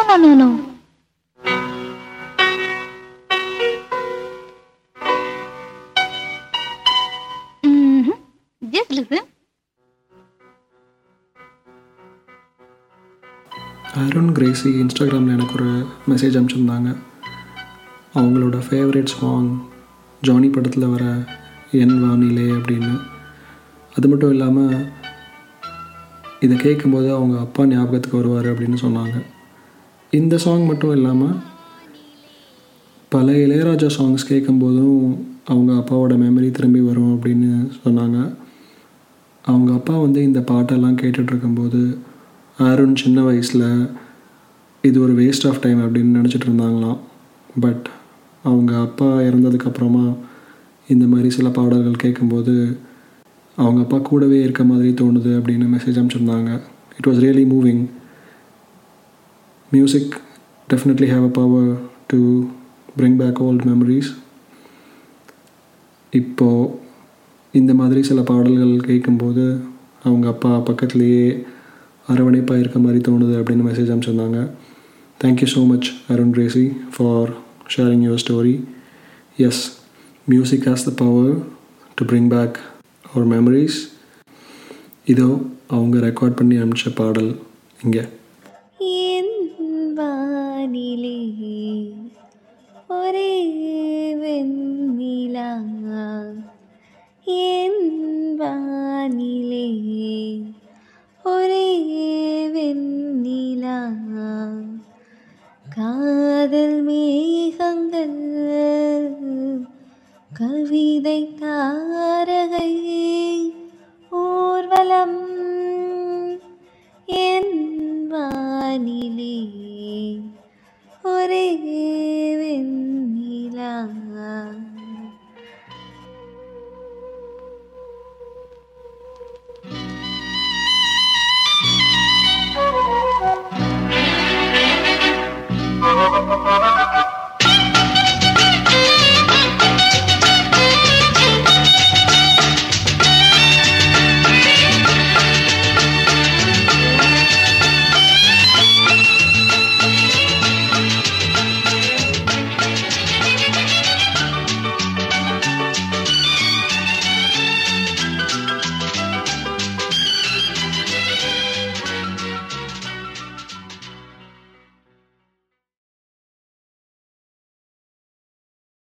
no, no, no. hmm Just listen. Arun Crazy இன்ஸ்டாகிராமில் எனக்கு ஒரு மெசேஜ் அனுப்பிச்சிருந்தாங்க அவங்களோட ஃபேவரட் சாங் ஜானி படத்தில் வர என் வானிலே அப்படின்னு அது மட்டும் இல்லாமல் இதை கேட்கும்போது அவங்க அப்பா ஞாபகத்துக்கு வருவார் அப்படின்னு சொன்னாங்க இந்த சாங் மட்டும் இல்லாமல் பல இளையராஜா சாங்ஸ் கேட்கும்போதும் அவங்க அப்பாவோட மெமரி திரும்பி வரும் அப்படின்னு சொன்னாங்க. அவங்க அப்பா வந்து இந்த பாட்டெல்லாம் கேட்டுட்ருக்கும்போது அருண் சின்ன வயசில் இது ஒரு வேஸ்ட் ஆஃப் டைம் அப்படின்னு நினச்சிட்டு இருந்தாங்களாம். பட் அவங்க அப்பா இறந்ததுக்கப்புறமா இந்த மாதிரி சில பாடல்கள் கேட்கும்போது அவங்க அப்பா கூடவே இருக்க மாதிரி தோணுது அப்படின்னு message அனுப்பிச்சிருந்தாங்க. It was really moving music definitely have a power to bring back old memories இப்போது இந்த மாதிரி சில பாடல்கள் கேட்கும்போது அவங்க அப்பா பக்கத்துலேயே அரவணைப்பாக இருக்க மாதிரி தோணுது அப்படின்னு message அனுப்பிச்சிருந்தாங்க. Thank you so much Arun ரேசி for sharing your story as music has the power to bring back our memories இதோ அவங்க ரெக்கார்ட் பண்ணி அனுப்பிச்ச பாடல் இங்கே. வானிலே ஒரே வெண்ணிலா என் வானிலே ஒரே வெண்ணிலா காதல் மேகங்கள் கவிதை தான் കരകേ വെണ്ണിലാ